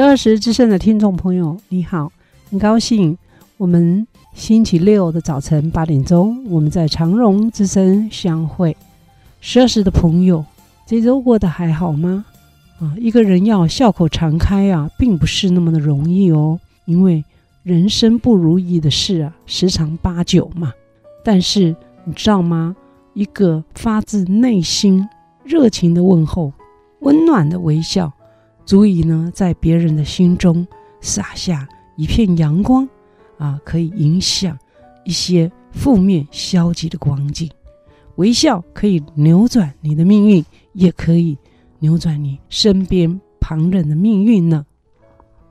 十二时之声的听众朋友，你好，很高兴我们星期六的早晨八点钟，我们在长荣之声相会。十二时的朋友，这周过得还好吗？啊，一个人要笑口常开啊，并不是那么的容易哦，因为人生不如意的事啊，十常八九嘛。但是你知道吗？一个发自内心热情的问候，温暖的微笑。足以呢，在别人的心中洒下一片阳光，啊，可以影响一些负面消极的光景。微笑可以扭转你的命运，也可以扭转你身边旁人的命运呢。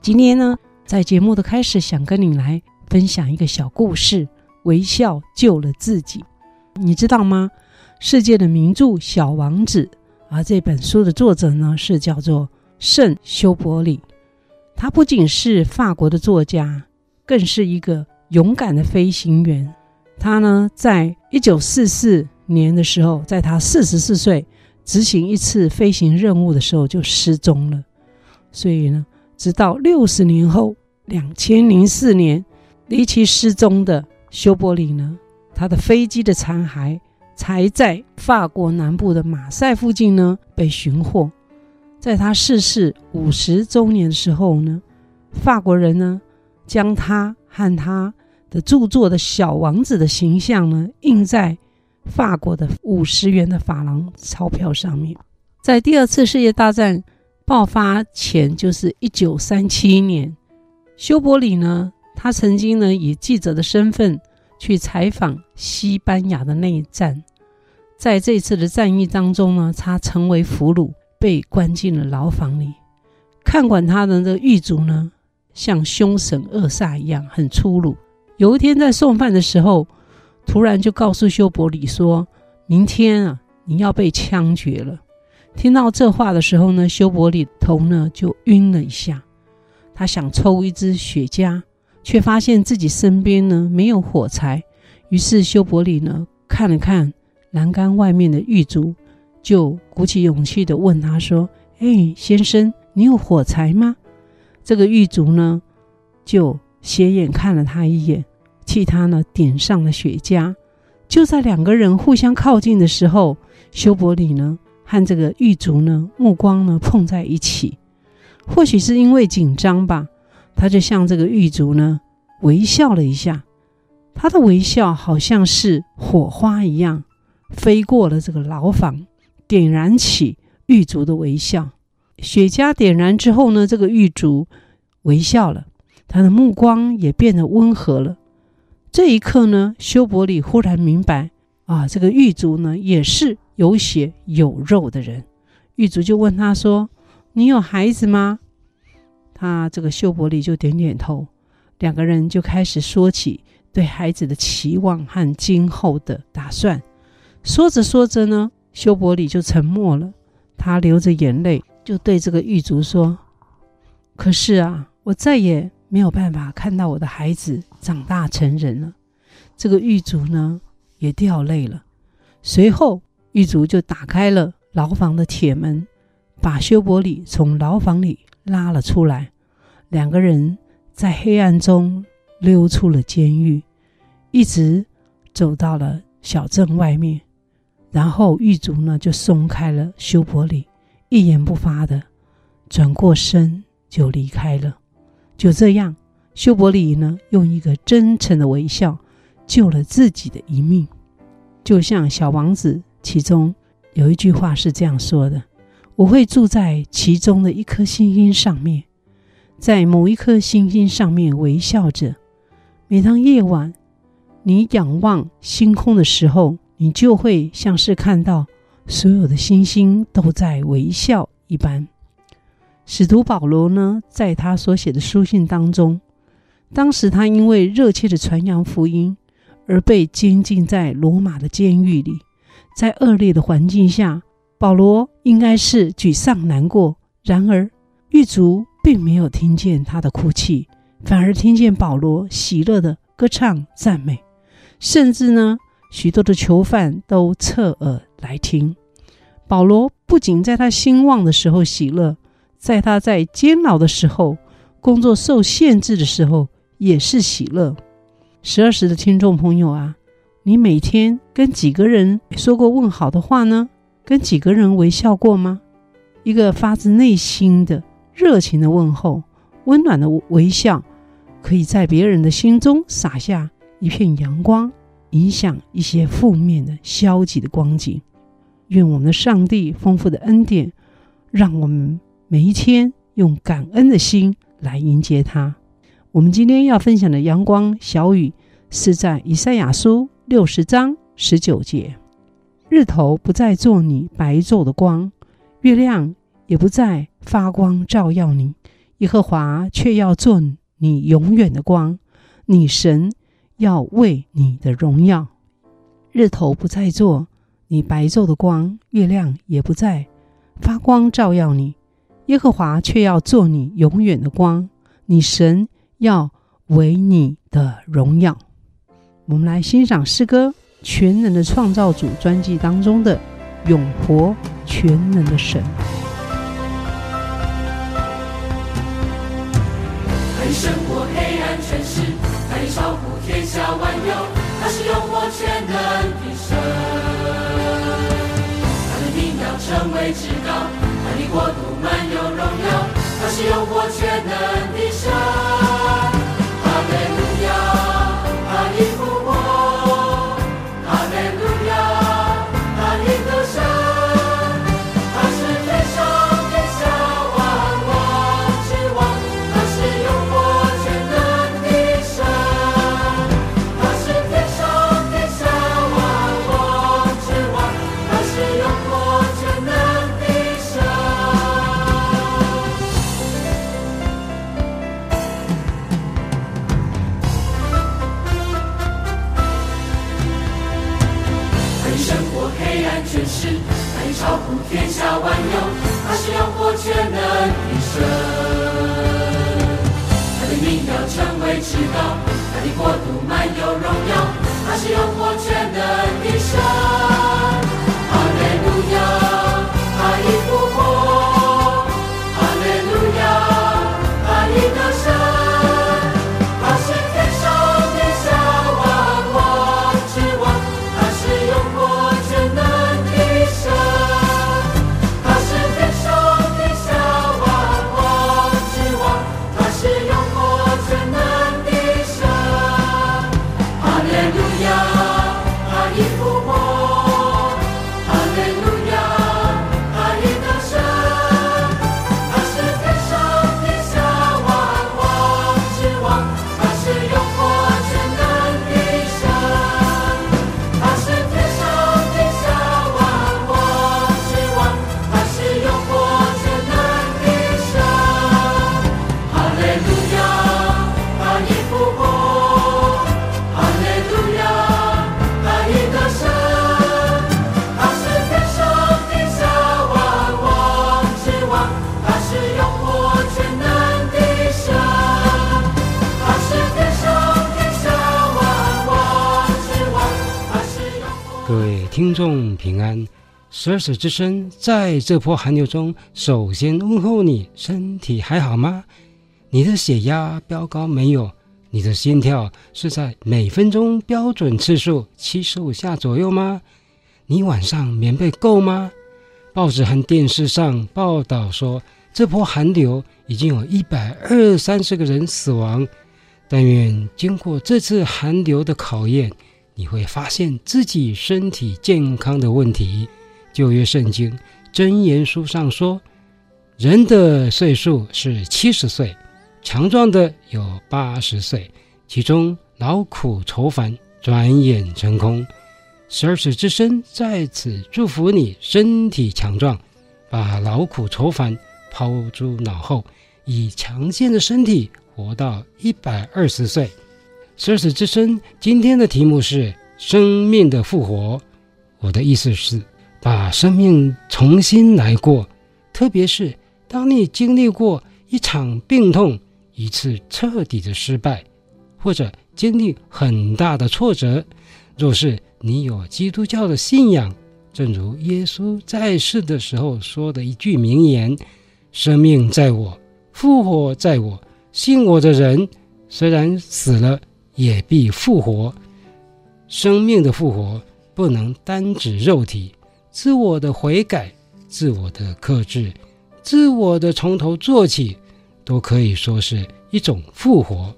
今天呢，在节目的开始，想跟你来分享一个小故事：微笑救了自己。你知道吗？世界的名著《小王子》啊，这本书的作者呢，是叫做。圣修伯里，他不仅是法国的作家，更是一个勇敢的飞行员。他呢，在一九四四年的时候，在他四十四岁执行一次飞行任务的时候就失踪了。所以呢，直到六十年后，两千零四年离奇失踪的修伯里呢，他的飞机的残骸才在法国南部的马赛附近呢被寻获。在他逝世五十周年的时候呢，法国人呢将他和他的著作的小王子的形象呢印在法国的五十元的法郎钞票上面。在第二次世界大战爆发前，就是一九三七年，修伯里呢，他曾经呢以记者的身份去采访西班牙的内战，在这次的战役当中呢，他成为俘虏。被关进了牢房里，看管他的这狱卒呢，像凶神恶煞一样，很粗鲁。有一天在送饭的时候，突然就告诉修伯里说：“明天啊，你要被枪决了。”听到这话的时候呢，修伯里头呢就晕了一下。他想抽一支雪茄，却发现自己身边呢没有火柴。于是修伯里呢看了看栏杆外面的狱卒。就鼓起勇气的问他说：“哎，先生，你有火柴吗？”这个狱卒呢，就斜眼看了他一眼，替他呢点上了雪茄。就在两个人互相靠近的时候，修伯里呢和这个狱卒呢目光呢碰在一起。或许是因为紧张吧，他就向这个狱卒呢微笑了一下。他的微笑好像是火花一样，飞过了这个牢房。点燃起狱卒的微笑，雪茄点燃之后呢，这个狱卒微笑了，他的目光也变得温和了。这一刻呢，修伯里忽然明白啊，这个狱卒呢也是有血有肉的人。狱卒就问他说：“你有孩子吗？”他这个修伯里就点点头，两个人就开始说起对孩子的期望和今后的打算。说着说着呢。修伯里就沉默了，他流着眼泪，就对这个狱卒说：“可是啊，我再也没有办法看到我的孩子长大成人了。”这个狱卒呢，也掉泪了。随后，狱卒就打开了牢房的铁门，把修伯里从牢房里拉了出来。两个人在黑暗中溜出了监狱，一直走到了小镇外面。然后狱卒呢就松开了修伯里，一言不发的转过身就离开了。就这样，修伯里呢用一个真诚的微笑救了自己的一命。就像《小王子》其中有一句话是这样说的：“我会住在其中的一颗星星上面，在某一颗星星上面微笑着。每当夜晚你仰望星空的时候。”你就会像是看到所有的星星都在微笑一般。使徒保罗呢，在他所写的书信当中，当时他因为热切的传扬福音，而被监禁在罗马的监狱里。在恶劣的环境下，保罗应该是沮丧难过。然而，狱卒并没有听见他的哭泣，反而听见保罗喜乐的歌唱赞美。甚至呢，许多的囚犯都侧耳来听。保罗不仅在他兴旺的时候喜乐。在他在监牢的时候，工作受限制的时候，也是喜乐。十二时的听众朋友啊，你每天跟几个人说过问好的话呢？跟几个人微笑过吗？一个发自内心的热情的问候，温暖的微笑，可以在别人的心中洒下一片阳光，影响一些负面的、消极的光景。愿我们的上帝丰富的恩典，让我们。每一天用感恩的心来迎接他。我们今天要分享的阳光小语是在以赛亚书六十章十九节：日头不再做你白昼的光，月亮也不再发光照耀你，耶和华却要做你永远的光，你神要为你的荣耀。日头不再做你白昼的光，月亮也不再发光照耀你。耶和华却要做你永远的光，你神要为你的荣耀。我们来欣赏诗歌《全能的创造主》专辑当中的“永活全能的神”。天下万有，他是永活全能的神，他的名要成为至高。他的国度满有荣耀，他是永活全能的神。听众平安，十二时之声在这波寒流中，首先问候你，身体还好吗？你的血压飙高没有？你的心跳是在每分钟标准次数七十五下左右吗？你晚上棉被够吗？报纸和电视上报道说，这波寒流已经有一百二三十个人死亡。但愿经过这次寒流的考验。你会发现自己身体健康的问题。旧约圣经箴言书上说，人的岁数是七十岁，强壮的有八十岁，其中劳苦愁烦转眼成空。十二时之声在此祝福你身体强壮，把劳苦愁烦抛诸脑后，以强健的身体活到一百二十岁。生死之声今天的题目是生命的复活。我的意思是，把生命重新来过，特别是当你经历过一场病痛、一次彻底的失败，或者经历很大的挫折。若是你有基督教的信仰，正如耶稣在世的时候说的一句名言：“生命在我，复活在我。信我的人，虽然死了，也必复活。”生命的复活。不能单指肉体，自我的悔改、自我的克制、自我的从头做起，都可以说是一种复活。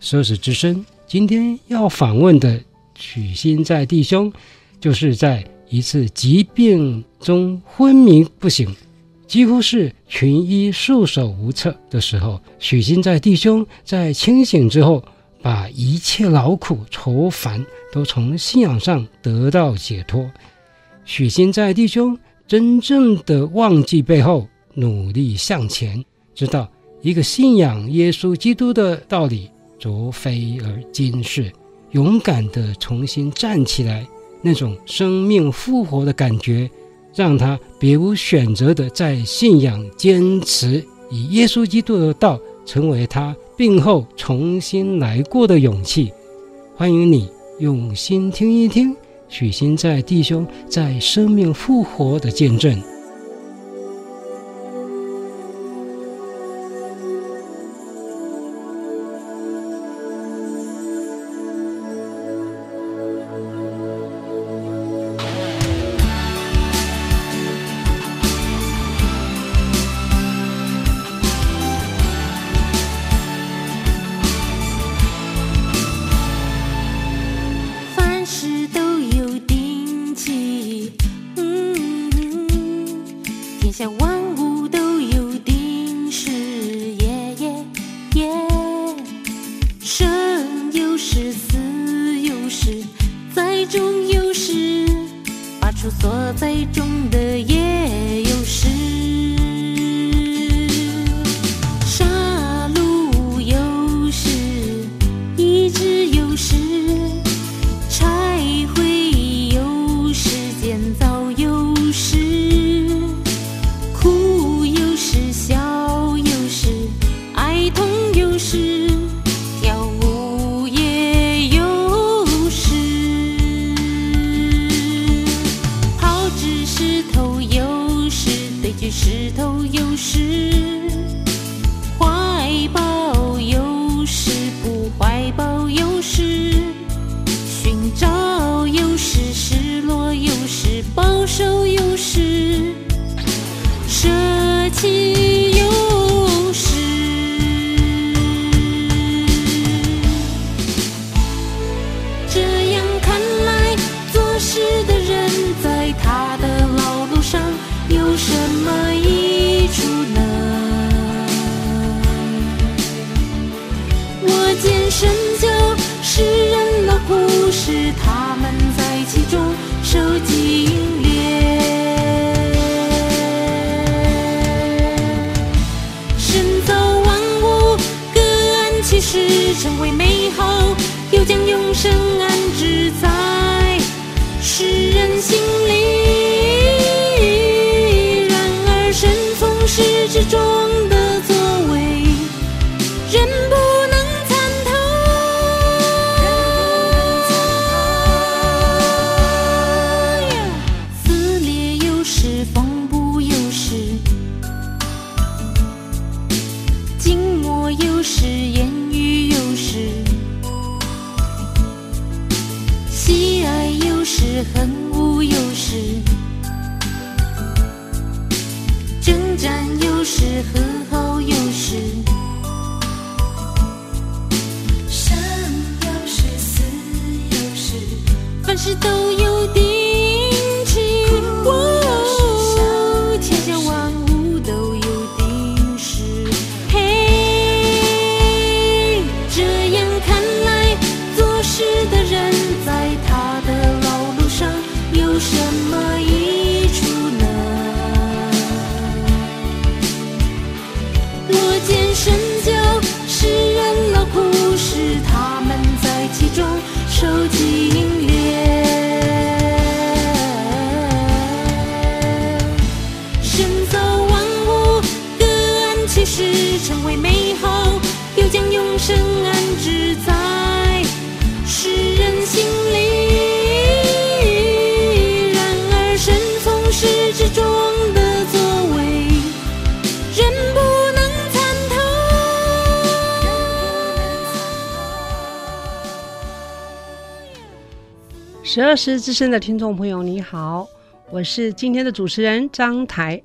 奢侈之身今天要访问的许新在弟兄，就是在一次疾病中昏迷不醒，几乎是群医束手无策的时候，许新在弟兄在清醒之后，把一切劳苦愁烦都从信仰上得到解脱。许新在弟兄真正的忘记背后，努力向前，知道一个信仰耶稣基督的道理，昨非而今是，勇敢地重新站起来，那种生命复活的感觉，让他别无选择地在信仰坚持，以耶稣基督的道成为他。病后重新来过的勇气，欢迎你用心听一听许昕在弟兄在生命复活的见证。Hood. 十二时之声的听众朋友，你好，我是今天的主持人张台。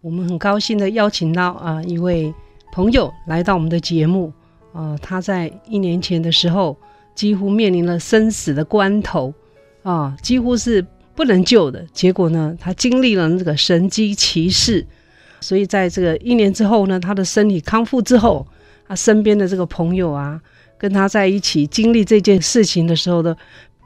我们很高兴的邀请到啊、一位朋友来到我们的节目。啊、他在一年前的时候，几乎面临了生死的关头，啊、几乎是不能救的。结果呢，他经历了这个神机奇事，所以在这个一年之后呢，他的身体康复之后，他身边的这个朋友啊，跟他在一起经历这件事情的时候的。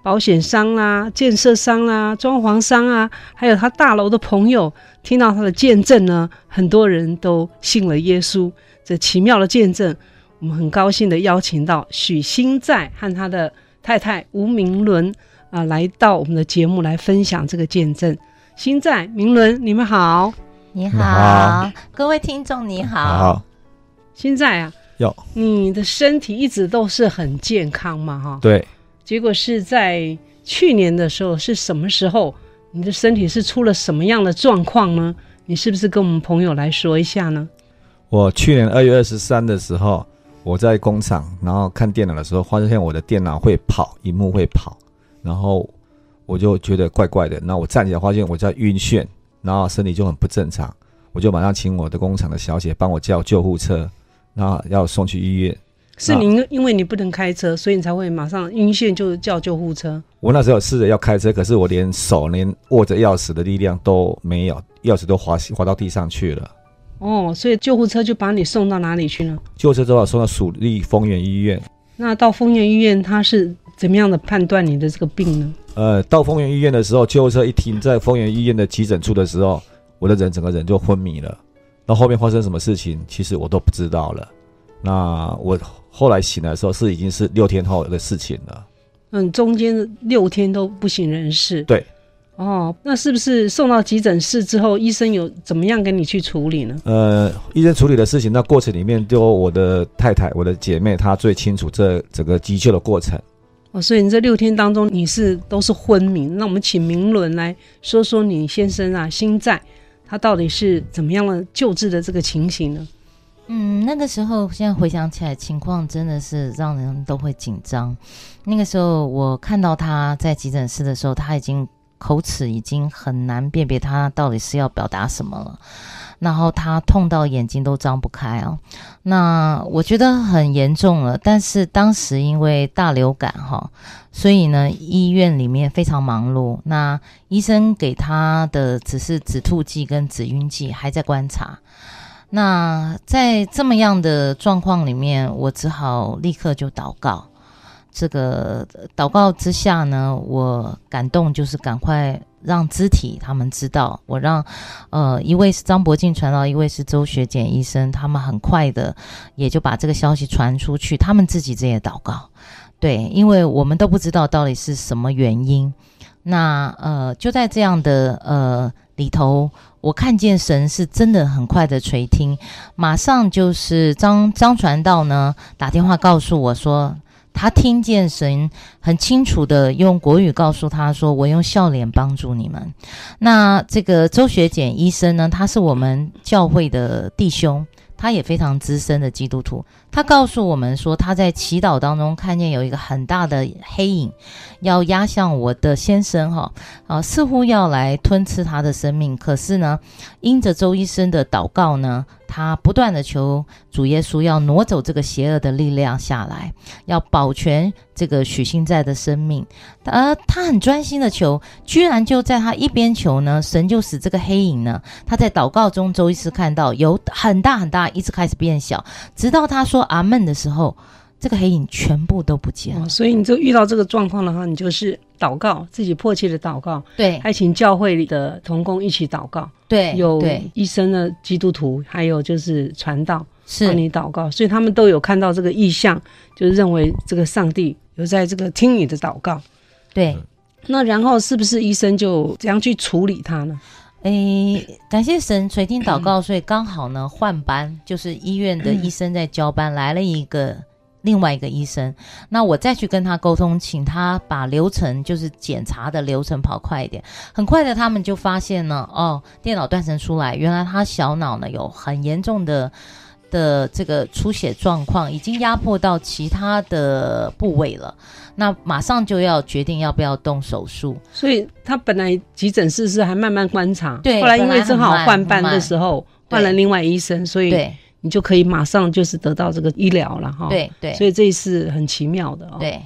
保险商啊，建设商啊，装潢商啊，还有他大楼的朋友，听到他的见证呢，很多人都信了耶稣。这奇妙的见证，我们很高兴的邀请到许新在和他的太太吴明伦啊，来到我们的节目来分享这个见证。新在、明伦，你们好，你好，好各位听众你好。好，兴在啊，有你的身体一直都是很健康嘛？哈，对。结果是在去年的时候，是什么时候？你的身体是出了什么样的状况呢？你是不是跟我们朋友来说一下呢？我去年二月二十三的时候，我在工厂，然后看电脑的时候，发现我的电脑会跑，荧幕会跑，然后我就觉得怪怪的。那我站起来发现我在晕眩，然后身体就很不正常，我就马上请我的工厂的小姐帮我叫救护车，然后要送去医院。是您，因为你不能开车，所以你才会马上晕眩，就叫救护车。我那时候试着要开车，可是我连手连握着钥匙的力量都没有，钥匙都滑滑到地上去了。哦，所以救护车就把你送到哪里去呢？救护车就把我送到蜀立丰原医院。那到丰原医院，他是怎么样的判断你的这个病呢？呃，到丰原医院的时候，救护车一停在丰原医院的急诊处的时候，我的人整个人就昏迷了。那后面发生什么事情，其实我都不知道了。那我。后来醒来的时候是已经是六天后的事情了。嗯，中间六天都不省人事。对。哦，那是不是送到急诊室之后，医生有怎么样跟你去处理呢？呃，医生处理的事情，那过程里面就我的太太、我的姐妹，她最清楚这整个急救的过程。哦，所以你这六天当中你是都是昏迷。那我们请明伦来说说你先生啊，心在他到底是怎么样的救治的这个情形呢？嗯，那个时候现在回想起来，情况真的是让人都会紧张。那个时候我看到他在急诊室的时候，他已经口齿已经很难辨别他到底是要表达什么了，然后他痛到眼睛都张不开啊。那我觉得很严重了，但是当时因为大流感哈，所以呢医院里面非常忙碌。那医生给他的只是止吐剂跟止晕剂，还在观察。那在这么样的状况里面，我只好立刻就祷告。这个祷告之下呢，我感动，就是赶快让肢体他们知道。我让呃一位是张伯敬传道，一位是周学简医生，他们很快的也就把这个消息传出去。他们自己这也祷告，对，因为我们都不知道到底是什么原因。那呃就在这样的呃里头。我看见神是真的很快的垂听，马上就是张张传道呢打电话告诉我说，他听见神很清楚的用国语告诉他说，我用笑脸帮助你们。那这个周学简医生呢，他是我们教会的弟兄。他也非常资深的基督徒，他告诉我们说，他在祈祷当中看见有一个很大的黑影，要压向我的先生，哈，啊，似乎要来吞吃他的生命。可是呢，因着周医生的祷告呢，他不断的求主耶稣要挪走这个邪恶的力量下来，要保全这个许兴在的生命。而他很专心的求，居然就在他一边求呢，神就使这个黑影呢，他在祷告中，周医师看到有很大很大，一直开始变小，直到他说阿门的时候，这个黑影全部都不见了。哦，所以你就遇到这个状况的话，你就是祷告，自己迫切的祷告，对，还请教会里的同工一起祷告，对，有医生的基督徒，还有就是传道是帮你祷告，所以他们都有看到这个意象，就是认为这个上帝有在这个听你的祷告，对。那然后是不是医生就怎样去处理他呢？诶，感谢神垂听祷告，所以刚好呢换班，就是医院的医生在交班，来了一个另外一个医生。那我再去跟他沟通，请他把流程，就是检查的流程跑快一点。很快的，他们就发现呢，哦，电脑断层出来，原来他小脑呢有很严重的的这个出血状况已经压迫到其他的部位了，那马上就要决定要不要动手术。所以他本来急诊室是还慢慢观察，对，后来因为正好换班的时候换了另外医生，所以你就可以马上就是得到这个医疗了哈。对对，所以这一次很奇妙的哦。对，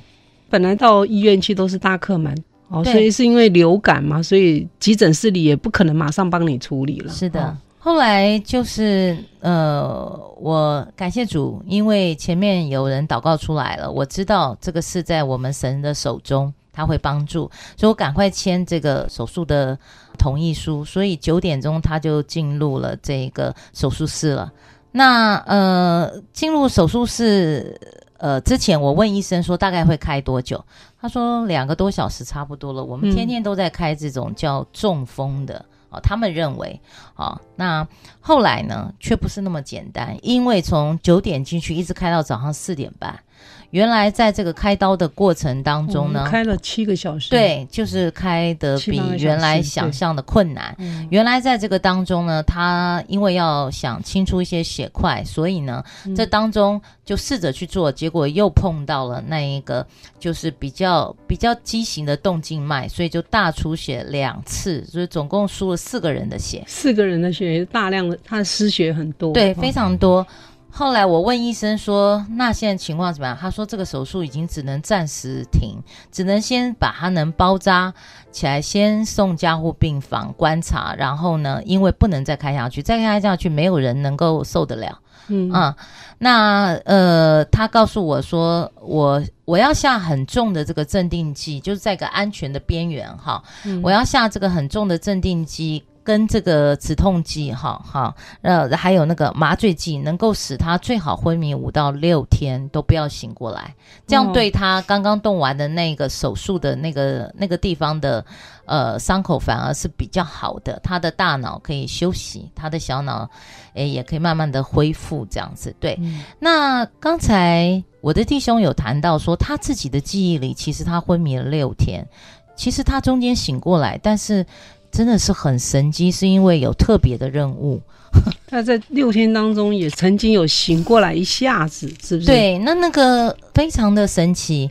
本来到医院去都是大客满哦，所以是因为流感嘛，所以急诊室里也不可能马上帮你处理了。是的。后来就是呃，我感谢主，因为前面有人祷告出来了，我知道这个是在我们神的手中，他会帮助，所以我赶快签这个手术的同意书。所以九点钟他就进入了这个手术室了。那呃，进入手术室呃之前，我问医生说大概会开多久？他说两个多小时差不多了。我们天天都在开这种叫中风的。哦，他们认为，哦，那后来呢，却不是那么简单，因为从九点进去，一直开到早上四点半。原来在这个开刀的过程当中呢，开了七个小时，对，就是开的比原来想象的困难。原来在这个当中呢，他因为要想清出一些血块，所以呢，嗯、这当中就试着去做，结果又碰到了那一个就是比较比较畸形的动静脉，所以就大出血两次，所以总共输了四个人的血，四个人的血，大量的他失血很多，对，非常多。后来我问医生说：“那现在情况怎么样？”他说：“这个手术已经只能暂时停，只能先把它能包扎起来，先送加护病房观察。然后呢，因为不能再开下去，再开下去没有人能够受得了。嗯啊，那呃，他告诉我说，我我要下很重的这个镇定剂，就是在一个安全的边缘哈，我要下这个很重的镇定剂。”跟这个止痛剂，哈哈，呃，还有那个麻醉剂，能够使他最好昏迷五到六天都不要醒过来，这样对他刚刚动完的那个手术的那个那个地方的呃伤口反而是比较好的，他的大脑可以休息，他的小脑诶也可以慢慢的恢复这样子。对，嗯、那刚才我的弟兄有谈到说，他自己的记忆里其实他昏迷了六天，其实他中间醒过来，但是。真的是很神奇，是因为有特别的任务。他在六天当中也曾经有醒过来一下子，是不是？对，那那个非常的神奇，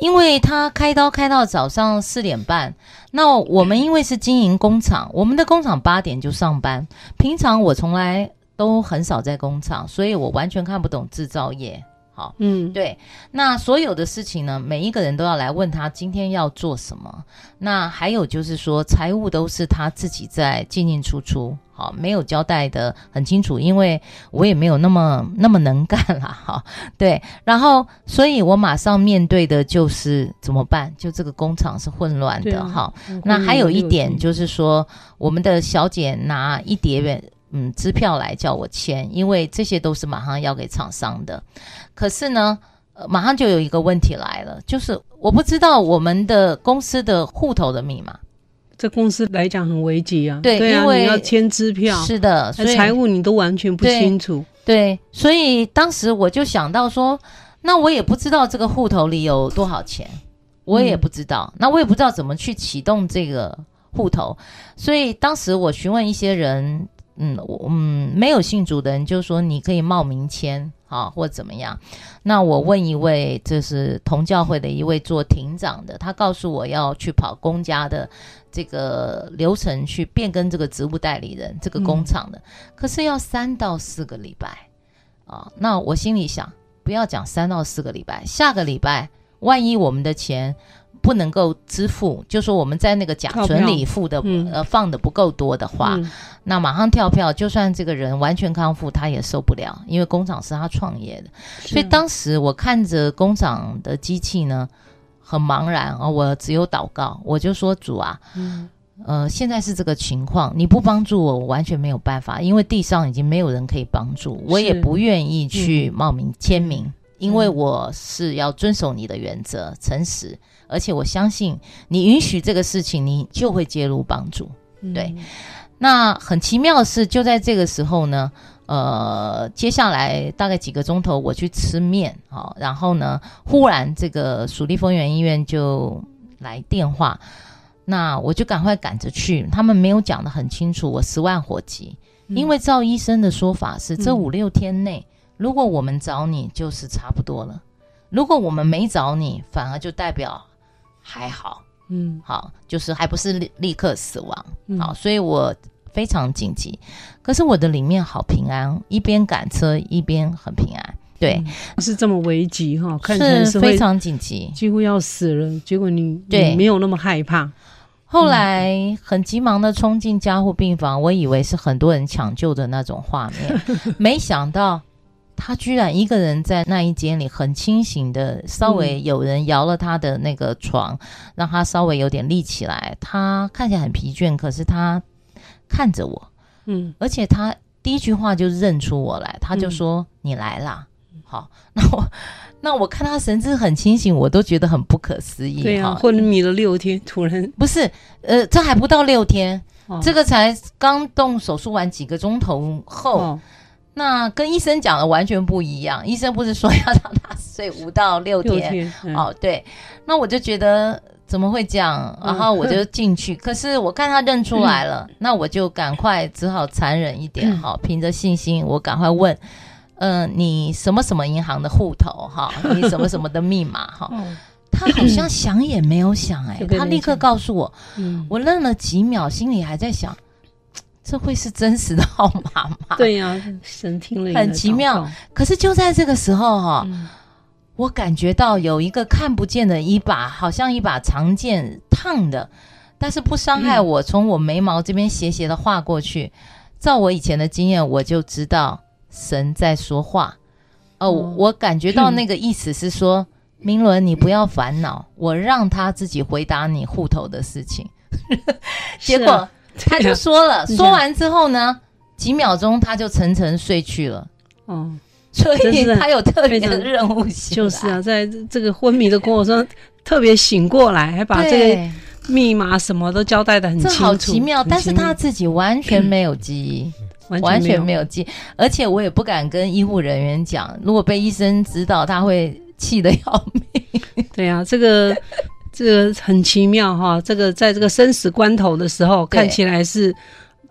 因为他开刀开到早上四点半。那我们因为是经营工厂，我们的工厂八点就上班。平常我从来都很少在工厂，所以我完全看不懂制造业。好，嗯，对，那所有的事情呢，每一个人都要来问他今天要做什么。那还有就是说，财务都是他自己在进进出出，好，没有交代的很清楚，因为我也没有那么那么能干啦，哈，对。然后，所以我马上面对的就是怎么办？就这个工厂是混乱的，哈。那还有一点就是说，我们的小姐拿一叠。嗯，支票来叫我签，因为这些都是马上要给厂商的。可是呢，呃，马上就有一个问题来了，就是我不知道我们的公司的户头的密码。这公司来讲很危急啊。对，对啊，因为你要签支票。是的，所以财务你都完全不清楚。对，对，所以当时我就想到说，那我也不知道这个户头里有多少钱，我也不知道，嗯，那我也不知道怎么去启动这个户头，所以当时我询问一些人。嗯，我嗯没有信主的人就说你可以冒名签啊，或怎么样。那我问一位，这是同教会的一位做庭长的，他告诉我要去跑公家的这个流程去变更这个职务代理人，这个工厂的，嗯、可是要三到四个礼拜啊。那我心里想，不要讲三到四个礼拜，下个礼拜万一我们的钱。不能够支付，就说我们在那个甲醇里付的，嗯、呃，放的不够多的话，嗯、那马上跳票。就算这个人完全康复，他也受不了，因为工厂是他创业的。所以当时我看着工厂的机器呢，很茫然啊、哦，我只有祷告，我就说主啊，嗯、呃，现在是这个情况，你不帮助我，我完全没有办法，因为地上已经没有人可以帮助，我也不愿意去冒名签名，嗯、因为我是要遵守你的原则，诚实。而且我相信你允许这个事情，你就会介入帮助。对，嗯、那很奇妙的是，就在这个时候呢，呃，接下来大概几个钟头，我去吃面，好，然后呢，忽然这个蜀立丰原医院就来电话，那我就赶快赶着去。他们没有讲的很清楚，我十万火急，因为照医生的说法是，这嗯五六天内，如果我们找你，就是差不多了；如果我们没找你，反而就代表还好，嗯。好，就是还不是立立刻死亡。嗯。好，所以我非常紧急，可是我的里面好平安，一边赶车一边很平安。对，是这么危急哈，看起来是是非常紧急。几乎要死了，结果你对。你没有那么害怕，后来很急忙的冲进加护病房，我以为是很多人抢救的那种画面，没想到他居然一个人在那一间里很清醒的，稍微有人摇了他的那个床，让他稍微有点立起来。他看起来很疲倦，可是他看着我，嗯。而且他第一句话就认出我来，他就说：“你来啦。”好，那我那我看他神志很清醒，我都觉得很不可思议。对呀、啊，昏迷了六天，突然。不是，呃，这还不到六天，哦。这个才刚动手术完几个钟头后，哦那跟医生讲的完全不一样。医生不是说要让他睡五到六天？六天嗯哦，对，那我就觉得怎么会这样？然后我就进去，可是我看他认出来了，那我就赶快只好残忍一点，哈、凭着信心，我赶快问。嗯、呃，你什么什么银行的户头哈？你什么什么的密码哈？哦他好像想也没有想哎、他立刻告诉我，嗯，我愣了几秒，心里还在想，这会是真实的号码吗？，对呀、神听了很奇妙可是就在这个时候哈、嗯我感觉到有一个看不见的一把，好像一把长剑烫的，但是不伤害我，从我眉毛这边斜斜的划过去。照我以前的经验，我就知道神在说话。哦，哦我感觉到那个意思是说，明伦，你不要烦恼，我让他自己回答你户头的事情。结果 他就说了，说完之后呢，几秒钟他就沉沉睡去了。哦，所以他有特别的任务性，就是啊，在这个昏迷的过程中，特别醒过来，还把这个，密码什么都交代的很清楚这，好奇妙。但是他自己完全没有记忆，完完全没没有记忆，而且我也不敢跟医护人员讲，如果被医生知道，他会气得要命。对啊、这个这个很奇妙哈。这个在这个生死关头的时候，看起来是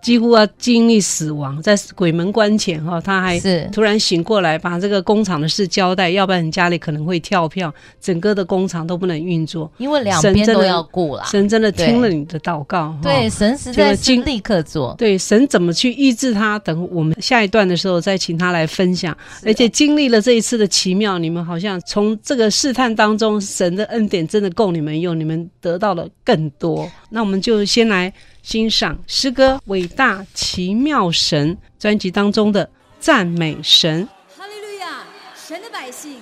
几乎要经历死亡，在鬼门关前哈，他还是突然醒过来，把这个工厂的事交代，要不然你家里可能会跳票，整个的工厂都不能运作。因为两边都要顾啦。神真的听了你的祷告，哈对，神实在是立刻做。对，神怎么去医治他？等我们下一段的时候再请他来分享。啊而且经历了这一次的奇妙，你们好像从这个试探当中，神的恩典真的够你们用，你们得到了更多。那我们就先来欣赏诗歌《伟大奇妙神》专辑当中的赞美神。哈利路亚！神的百姓，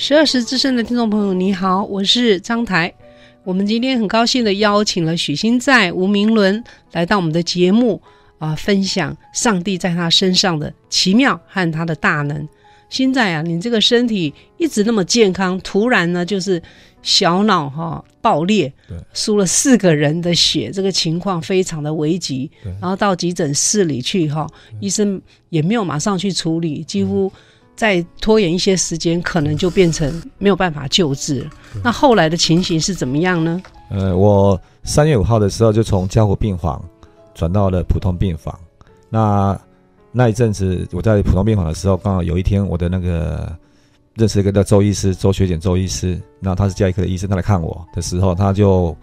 十二时之声的听众朋友，你好，我是张台。我们今天很高兴的邀请了许新在、吴明伦来到我们的节目啊、呃，分享上帝在他身上的奇妙和他的大能。新在啊，你这个身体一直那么健康，突然呢就是小脑哈、哦、爆裂，输了四个人的血，这个情况非常的危急。然后到急诊室里去哈、哦，医生也没有马上去处理，几乎。再拖延一些时间，可能就变成没有办法救治。那后来的情形是怎么样呢？呃，我三月五号的时候就从加护病房转到了普通病房。那那一阵子我在普通病房的时候，刚好有一天我的那个认识一个叫周医师，周学简周医师，那他是家医科的医生，他来看我的时候，他就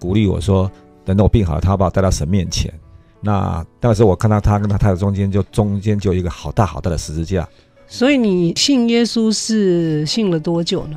鼓励我说：“等到我病好了，他要把我带到神面前。”那那个时候我看到他跟他太太中间就中间就有一个好大好大的十字架。所以你信耶稣是信了多久呢？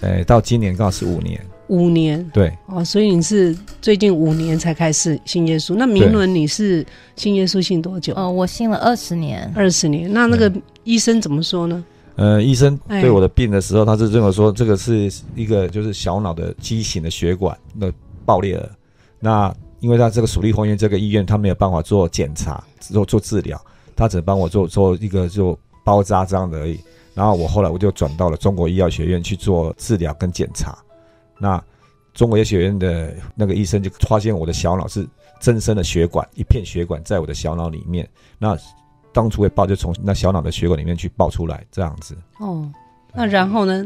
哎，到今年刚好是五年。五年，对哦，所以你是最近五年才开始信耶稣。那明伦你是信耶稣信多久？哦，我信了二十年。二十年，那那个医生怎么说呢？呃，医生对我的病的时候，他是认为说这个是一个就是小脑的畸形的血管的爆裂了。那因为他这个属立峰医院这个医院，他没有办法做检查，做做治疗，他只能帮我做做一个就。包扎这样的而已，然后我后来我就转到了中国医药学院去做治疗跟检查。那中国医药学院的那个医生就发现我的小脑是增生的血管，一片血管在我的小脑里面。那当初会爆就从那小脑的血管里面去爆出来这样子。哦，那然后呢？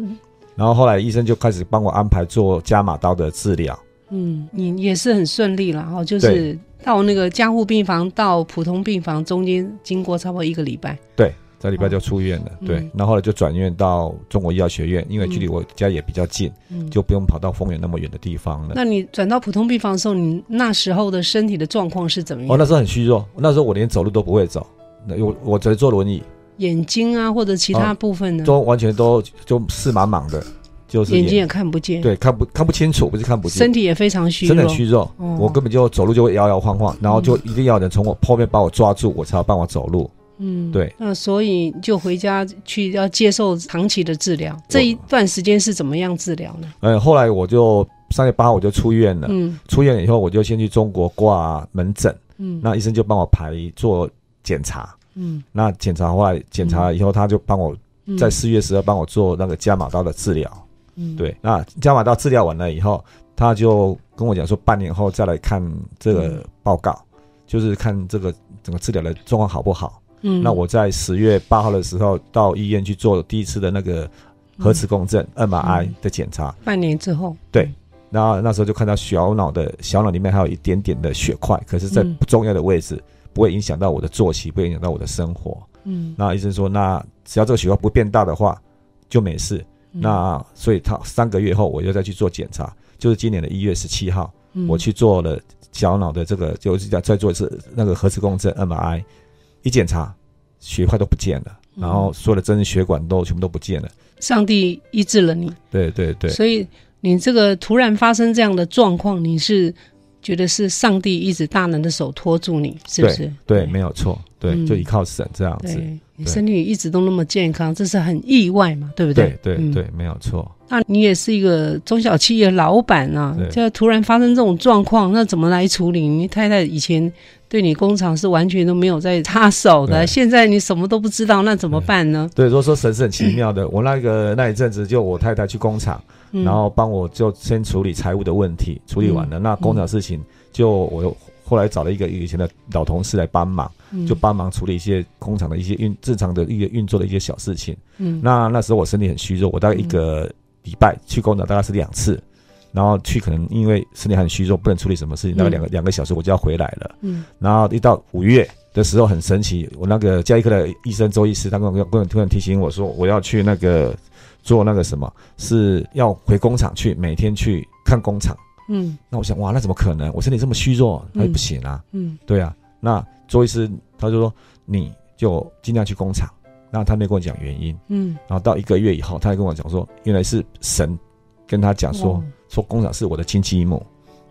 然后后来医生就开始帮我安排做伽马刀的治疗。嗯，你也是很顺利了哈，就是到那个加护病房到普通病房中间经过差不多一个礼拜。对。这礼拜就出院了，哦、对，然后后来就转院到中国医药学院，因为距离我家也比较近，嗯、就不用跑到丰原那么远的地方了。那你转到普通病房的时候，你那时候的身体的状况是怎么样？哦，那时候很虚弱，那时候我连走路都不会走，那我我只能坐轮椅。眼睛啊，或者其他部分呢？都完全都就视茫茫的，就是眼，眼睛也看不见，对，看不看不清楚，不是看不见，身体也非常虚弱，真的虚弱，哦、我根本就走路就会摇摇晃晃，然后就一定要人从我后面把我抓住，我才要帮我走路。嗯，对，那所以就回家去要接受长期的治疗。这一段时间是怎么样治疗呢？嗯，后来我就三月八号我就出院了。嗯，出院了以后我就先去中国挂门诊。嗯，那医生就帮我排做检查。嗯，那检查后来检查了以后，他就帮我在四月十二帮我做那个伽马刀的治疗。嗯，对，那伽马刀治疗完了以后，他就跟我讲说，半年后再来看这个报告，就是看这个整个治疗的状况好不好。嗯，那我在十月八号的时候到医院去做第一次的那个核磁共振 MRI 的检查。半年之后，对，然后那时候就看到小脑的小脑里面还有一点点的血块，可是在不重要的位置，不会影响到我的作息，不会影响到我的生活。嗯，那医生说，那只要这个血块不变大的话，就没事。那所以他三个月后我又再去做检查，就是今年的一月十七号，我去做了小脑的这个，就是再再做一次那个核磁共振 MRI。一检查，血块都不见了，然后所有的真血管都全部都不见了。上帝医治了你，对对对。所以你这个突然发生这样的状况，你是觉得是上帝一直大能的手托住你，是不是？对，对，没有错，对，嗯、就依靠神这样子。你身体一直都那么健康，这是很意外嘛，对不对？对对对，没有错。那你也是一个中小企业老板啊，就对突然发生这种状况，那怎么来处理？你太太以前对你工厂是完全都没有在插手的，对。现在你什么都不知道，那怎么办呢？对，如果说神是很奇妙的，我那个那一阵子就我太太去工厂，嗯、然后帮我就先处理财务的问题，处理完了，嗯、那工厂事情就我又。后来找了一个以前的老同事来帮忙，就帮忙处理一些工厂的一些运正常的一些运作的一些小事情。嗯，那那时候我身体很虚弱，我大概一个礼拜去工厂大概是两次，然后去可能因为身体很虚弱，不能处理什么事情，大概两个两个小时我就要回来了。嗯，然后一到五月的时候很神奇，我那个加医科的医生周医师，他跟我跟我突然提醒我说，我要去那个做那个什么，是要回工厂去每天去看工厂。嗯，那我想，哇，那怎么可能？我身体这么虚弱，那也不行啊。嗯，嗯对啊。那周医师他就说，你就尽量去工厂。然后他没跟我讲原因。嗯，然后到一个月以后，他还跟我讲说，原来是神跟他讲说，哇说工厂是我的亲戚一母，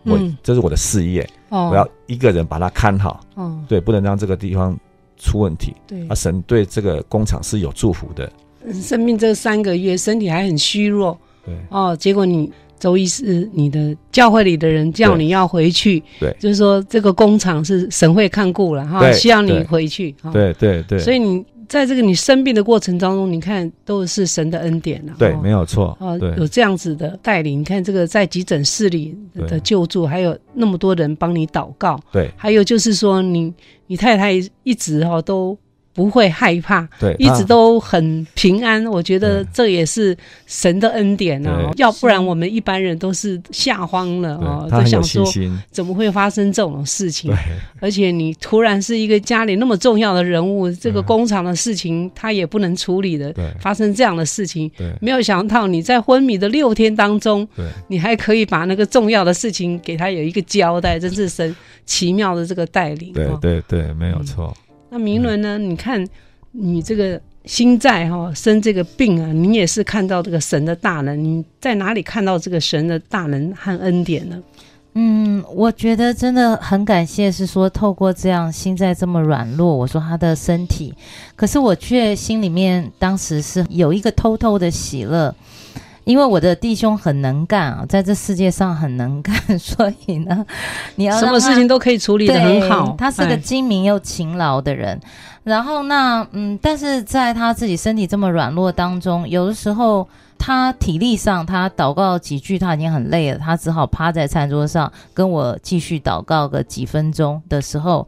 我、嗯、这是我的事业，哦、我要一个人把它看好。哦，对，不能让这个地方出问题。对，啊，神对这个工厂是有祝福的。生命这三个月，身体还很虚弱，对。哦，结果你周医师，你的教会里的人叫你要回去，对，就是说这个工厂是神会看顾了哈，对需要你回去，哈，对对对，所以你在这个你生病的过程当中，你看都是神的恩典了，对，哦。没有错，哦，对。有这样子的带领，你看这个在急诊室里的救助，还有那么多人帮你祷告，对，还有就是说你你太太一直哈都。不会害怕，对，一直都很平安。我觉得这也是神的恩典啊，要不然我们一般人都是吓慌了哦，都想说怎么会发生这种事情？而且你突然是一个家里那么重要的人物，这个工厂的事情他也不能处理的，发生这样的事情，没有想到你在昏迷的六天当中，你还可以把那个重要的事情给他有一个交代，真是神奇妙的这个带领。对对对，没有错。那明伦呢？你看，你这个心在哈生这个病啊，你也是看到这个神的大能。你在哪里看到这个神的大能和恩典呢？嗯，我觉得真的很感谢，是说透过这样心在这么软弱，我说他的身体，可是我却心里面当时是有一个偷偷的喜乐。因为我的弟兄很能干啊，在这世界上很能干，所以呢，你要什么事情都可以处理得很好。他是个精明又勤劳的人。然后那嗯，但是在他自己身体这么软弱当中，有的时候他体力上，他祷告几句他已经很累了，他只好趴在餐桌上跟我继续祷告个几分钟的时候，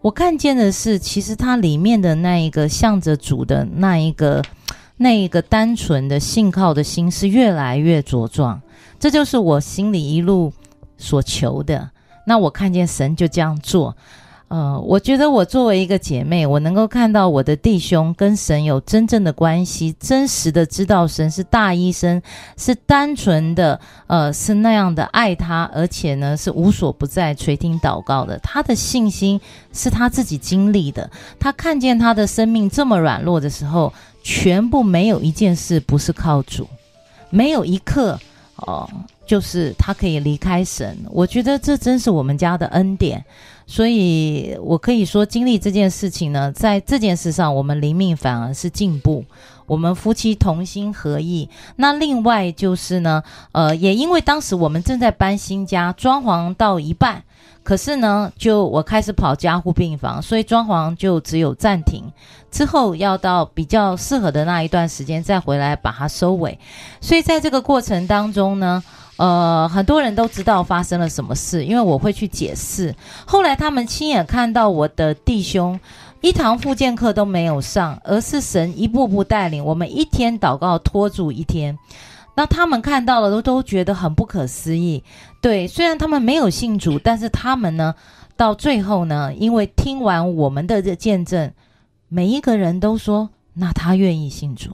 我看见的是，其实他里面的那一个向着主的那一个。那一个单纯的信靠的心是越来越茁壮，这就是我心里一路所求的。那我看见神就这样做，呃，我觉得我作为一个姐妹，我能够看到我的弟兄跟神有真正的关系，真实的知道神是大医生，是单纯的，呃，是那样的爱他，而且呢是无所不在垂听祷告的。他的信心是他自己经历的，他看见他的生命这么软弱的时候。全部没有一件事不是靠主，没有一刻哦，就是他可以离开神。我觉得这真是我们家的恩典，所以我可以说经历这件事情呢，在这件事上，我们灵命反而是进步，我们夫妻同心合意。那另外就是呢，呃，也因为当时我们正在搬新家，装潢到一半。可是呢，就我开始跑加护病房，所以装潢就只有暂停，之后要到比较适合的那一段时间再回来把它收尾。所以在这个过程当中呢，呃，很多人都知道发生了什么事，因为我会去解释。后来他们亲眼看到我的弟兄一堂复健课都没有上，而是神一步步带领我们，一天祷告拖住一天。那他们看到了都都觉得很不可思议，对，虽然他们没有信主，但是他们呢，到最后呢，因为听完我们的这见证，每一个人都说，那他愿意信主，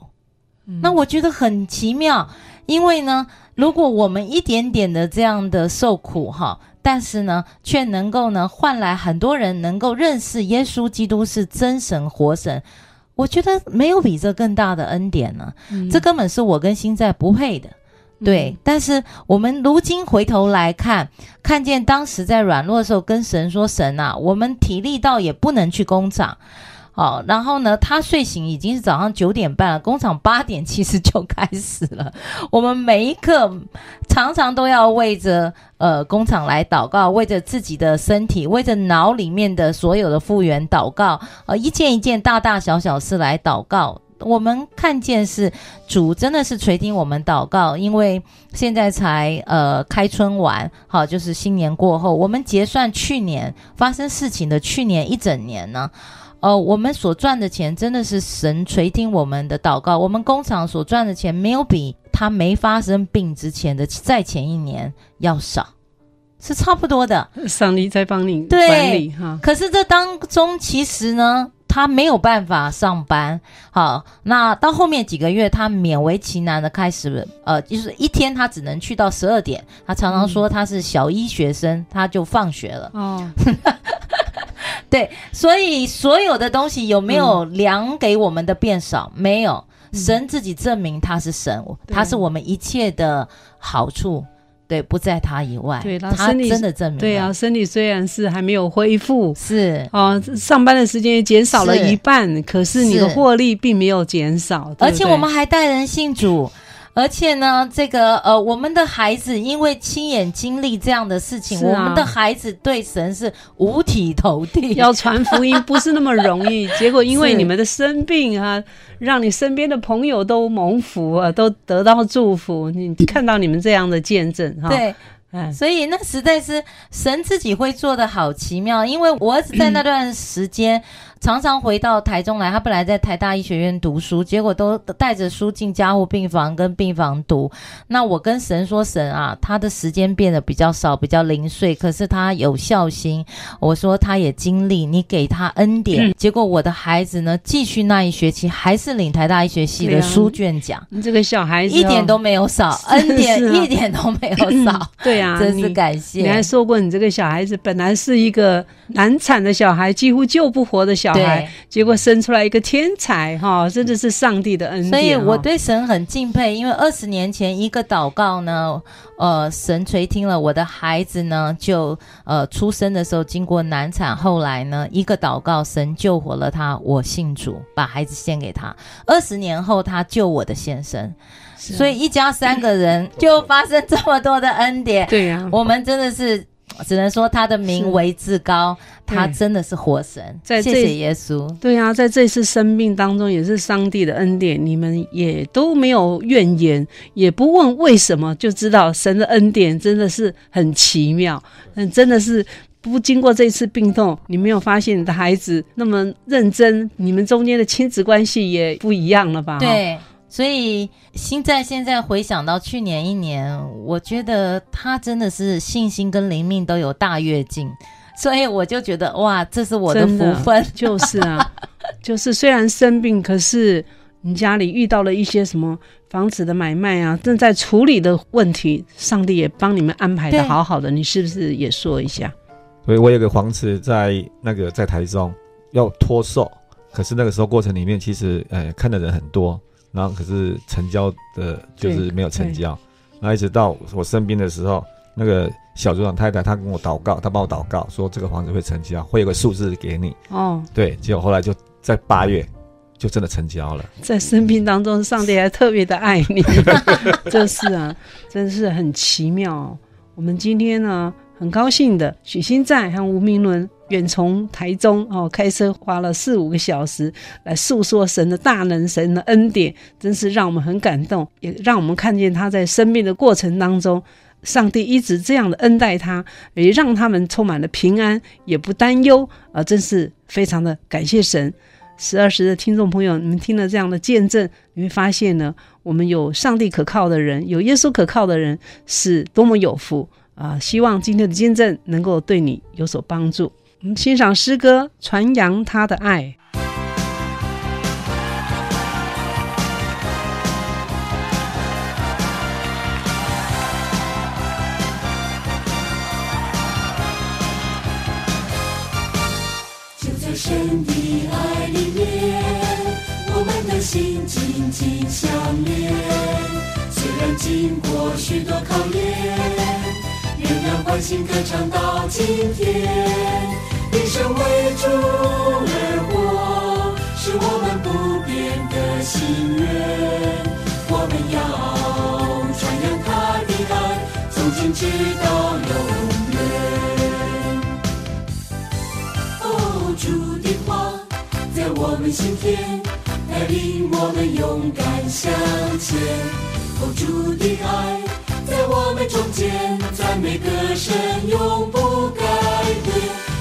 那我觉得很奇妙，因为呢，如果我们一点点的这样的受苦哈，但是呢，却能够呢换来很多人能够认识耶稣基督是真神活神。我觉得没有比这更大的恩典了，嗯，这根本是我跟心在不配的，对，嗯。但是我们如今回头来看，看见当时在软弱的时候，跟神说：“神啊，我们体力到也不能去工厂。”好，然后呢，他睡醒已经是早上九点半了，工厂八点其实就开始了。我们每一刻常常都要为着呃工厂来祷告，为着自己的身体，为着脑里面的所有的复原祷告，呃，一件一件大大小小事来祷告。我们看见是主真的是垂听我们祷告，因为现在才呃开春完，好，就是新年过后，我们结算去年发生事情的去年一整年呢。呃，我们所赚的钱真的是神垂听我们的祷告。我们工厂所赚的钱没有比他没发生病之前的再前一年要少，是差不多的。上帝在帮你管理哈。可是这当中其实呢，他没有办法上班。好，那到后面几个月，他勉为其难的开始，呃，就是一天他只能去到十二点。他常常说他是小一学生，他就放学了。哦。对，所以所有的东西有没有量给我们的变少？嗯、没有，神自己证明他是神，他是我们一切的好处。对，不在他以外。对，他身体真的证明对啊，身体虽然是还没有恢复，是哦，上班的时间也减少了一半，可是你的获利并没有减少，而且我们还带人信主。而且呢，这个呃，我们的孩子因为亲眼经历这样的事情，啊我们的孩子对神是五体投地。要传福音不是那么容易，结果因为你们的生病啊，让你身边的朋友都蒙福啊，都得到祝福。你看到你们这样的见证哈，对，哎，所以那实在是神自己会做的好奇妙。因为我儿子在那段时间。常常回到台中来，他本来在台大医学院读书，结果都带着书进加护病房跟病房读。那我跟神说：“神啊，他的时间变得比较少，比较零碎，可是他有孝心。”我说他也经历，你给他恩典。嗯、结果我的孩子呢，继续那一学期还是领台大医学系的书卷奖。你这个小孩子、哦、一点都没有少，恩典一点都没有少。对啊，真是感谢。你还说过，你这个小孩子本来是一个难产的小孩，几乎救不活的小孩，结果生出来一个天才，哈，真的是上帝的恩典。所以我对神很敬佩，因为二十年前一个祷告呢，呃，神垂听了我的孩子呢，就呃出生的时候经过难产，后来呢一个祷告，神救活了他，我信主，把孩子献给他。二十年后他救我的先生，啊、所以一家三个人就发生这么多的恩典。对呀、啊，我们真的是。只能说他的名为至高，他真的是活神。在这谢谢耶稣。对啊，在这次生病当中，也是上帝的恩典。你们也都没有怨言，也不问为什么，就知道神的恩典真的是很奇妙。嗯，真的是不经过这次病痛，你没有发现你的孩子那么认真，你们中间的亲子关系也不一样了吧？对。所以，现在现在回想到去年一年，我觉得他真的是信心跟灵命都有大跃进，所以我就觉得哇，这是我的福分。就是啊，就是虽然生病，可是你家里遇到了一些什么房子的买卖啊，正在处理的问题，上帝也帮你们安排的好好的。你是不是也说一下？所以我有个房子在那个在台中要脱售，可是那个时候过程里面，其实呃看的人很多。然后可是成交的，就是没有成交。然后一直到我生病的时候，那个小组长太太她跟我祷告，她帮我祷告说这个房子会成交，会有个数字给你。哦，对，结果后来就在八月就真的成交了。在生病当中，上帝还特别的爱你，就是啊，真是很奇妙哦。我们今天呢，很高兴的许新在和吴明伦。远从台中哦，开车花了四五个小时来诉说神的大能、神的恩典，真是让我们很感动，也让我们看见他在生命的过程当中，上帝一直这样的恩待他，也让他们充满了平安，也不担忧啊，真是非常的感谢神。十二时的听众朋友，你们听了这样的见证，你会发现呢，我们有上帝可靠的人，有耶稣可靠的人，是多么有福啊！希望今天的见证能够对你有所帮助。我们欣赏诗歌，传扬他的爱。就在神的爱里面，我们的心紧紧相连。虽然经过许多考验。仍然欢欣歌唱到今天，一生为主而活，是我们不变的心愿。我们要传扬他的爱，从今直到永远。哦，主的话在我们心田，带领我们勇敢向前。哦，主的爱。在我们中间，赞美歌声永不改变。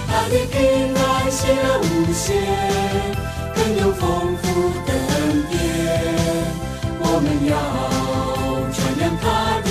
他的平安喜乐无限，更有丰富的恩典。我们要传扬他的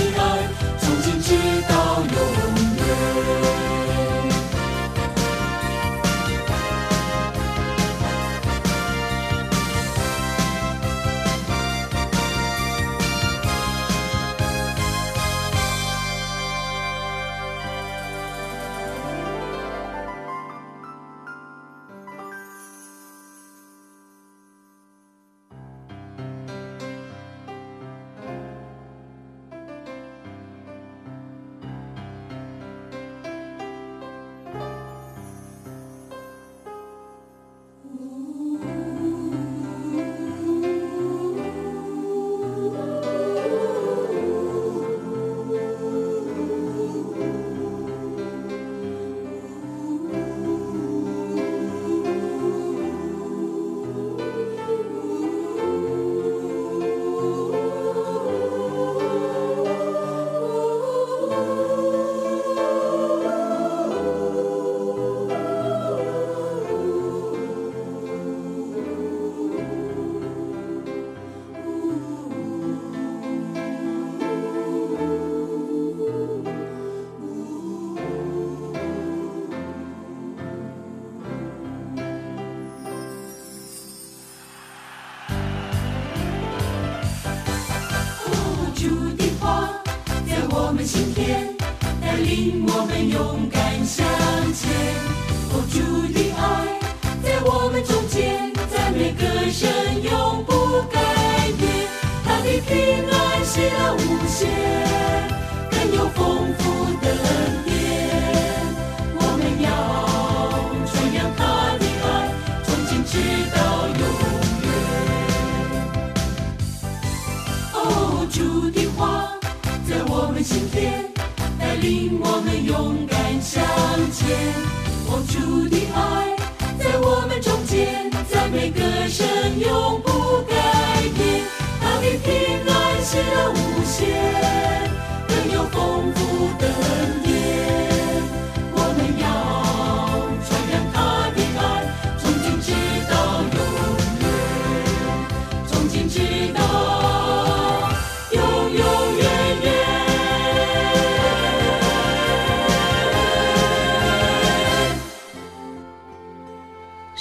领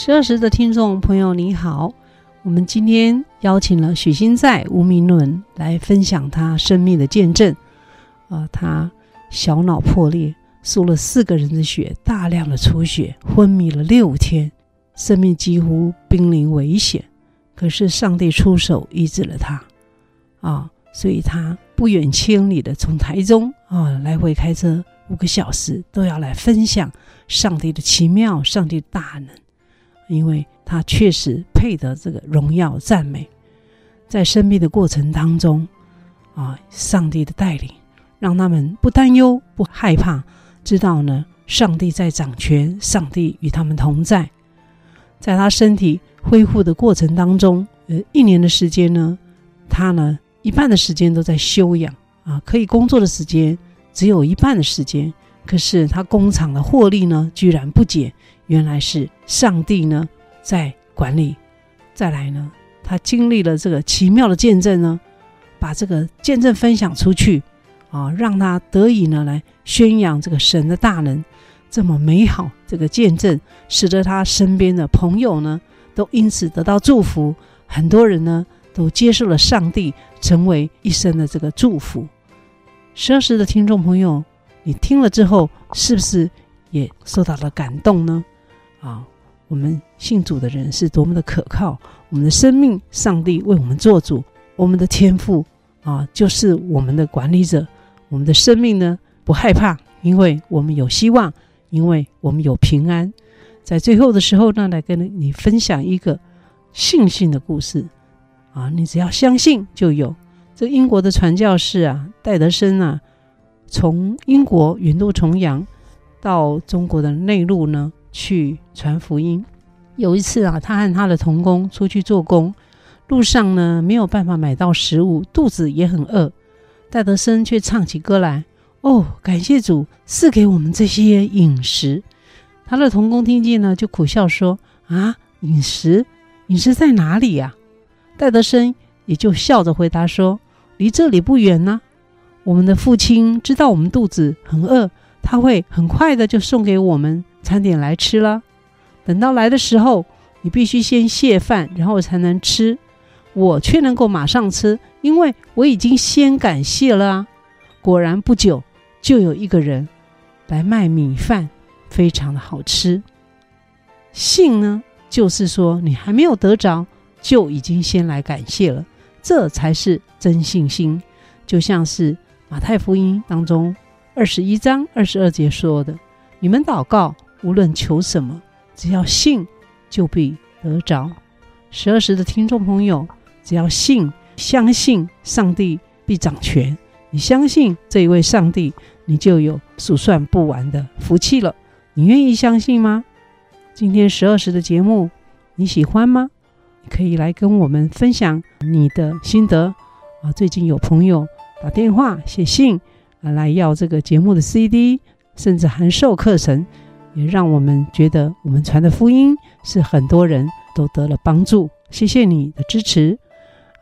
十二时的听众朋友，你好，我们今天邀请了许新在吴明伦来分享他生命的见证。啊、他小脑破裂，输了四个人的血，大量的出血，昏迷了六天，生命几乎濒临危险。可是上帝出手医治了他，啊，所以他不远千里的从台中啊来回开车五个小时，都要来分享上帝的奇妙，上帝的大能。因为他确实配得这个荣耀赞美，在生命的过程当中，啊，上帝的带领让他们不担忧、不害怕，知道呢，上帝在掌权，上帝与他们同在。在他身体恢复的过程当中，呃，一年的时间呢，他呢一半的时间都在休养啊，可以工作的时间只有一半的时间。可是他工厂的获利呢，居然不减，原来是上帝呢在管理。再来呢，他经历了这个奇妙的见证呢，把这个见证分享出去啊，让他得以呢来宣扬这个神的大能，这么美好这个见证，使得他身边的朋友呢都因此得到祝福，很多人呢都接受了上帝，成为一生的这个祝福。十二时的听众朋友。你听了之后，是不是也受到了感动呢？啊，我们信主的人是多么的可靠！我们的生命，上帝为我们做主，我们的天赋啊，就是我们的管理者。我们的生命呢，不害怕，因为我们有希望，因为我们有平安。在最后的时候呢，来跟你分享一个信心的故事啊，你只要相信就有。这英国的传教士啊，戴德生啊。从英国远渡重洋到中国的内陆呢，去传福音。有一次啊，他和他的童工出去做工，路上呢没有办法买到食物，肚子也很饿。戴德生却唱起歌来：“哦，感谢主赐给我们这些饮食。”他的童工听见呢，就苦笑说：“啊，饮食，饮食在哪里呀？”戴德生也就笑着回答说：“离这里不远呢。”我们的父亲知道我们肚子很饿，他会很快的就送给我们餐点来吃了。等到来的时候，你必须先谢饭，然后才能吃。我却能够马上吃，因为我已经先感谢了啊。果然不久就有一个人来卖米饭，非常的好吃。信呢，就是说你还没有得着，就已经先来感谢了，这才是真信心，就像是。马太福音当中二十一章二十二节说的：“你们祷告，无论求什么，只要信，就必得着。”十二时的听众朋友，只要信，相信上帝必掌权，你相信这一位上帝，你就有数算不完的福气了。你愿意相信吗？今天十二时的节目你喜欢吗？你可以来跟我们分享你的心得啊！最近有朋友。打电话、写信啊，来要这个节目的 CD，甚至函授课程，也让我们觉得我们传的福音是很多人都得了帮助。谢谢你的支持。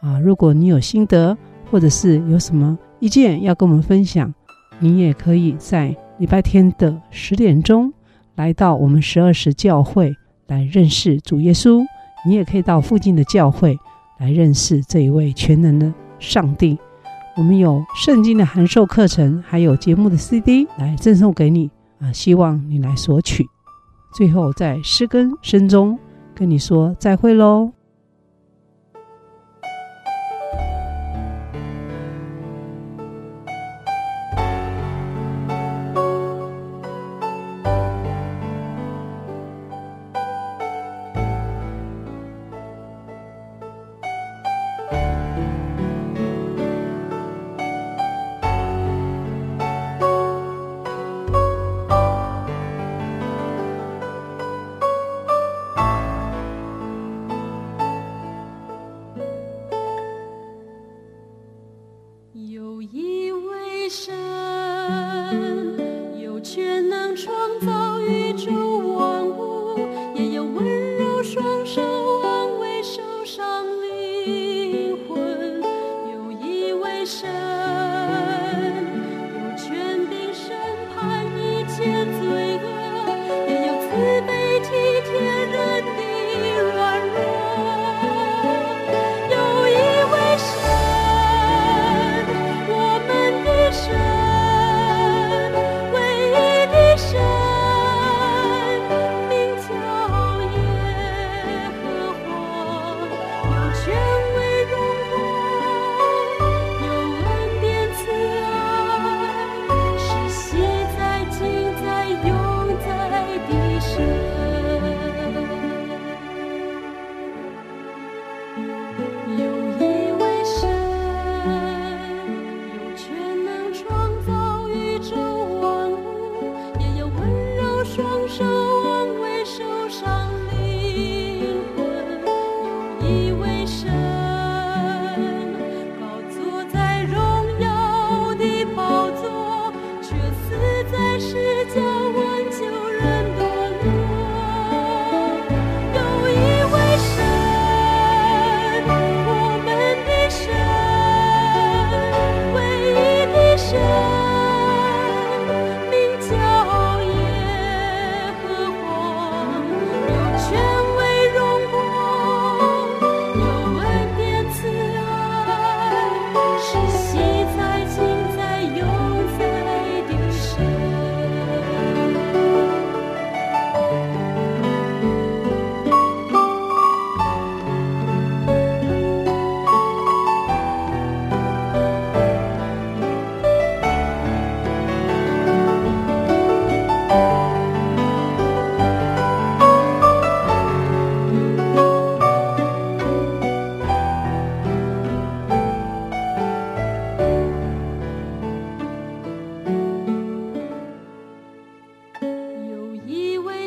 啊如果你有心得或者是有什么意见要跟我们分享你也可以在礼拜天的十点钟来到我们十二时教会来认识主耶稣。你也可以到附近的教会来认识这一位全能的上帝。我们有圣经的函授课程还有节目的 cd 来赠送给你。啊希望你来索取。最后在师根声中跟你说再会喽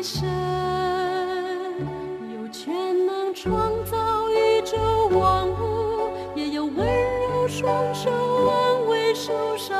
神有全能创造宇宙万物也有温柔双手安慰受伤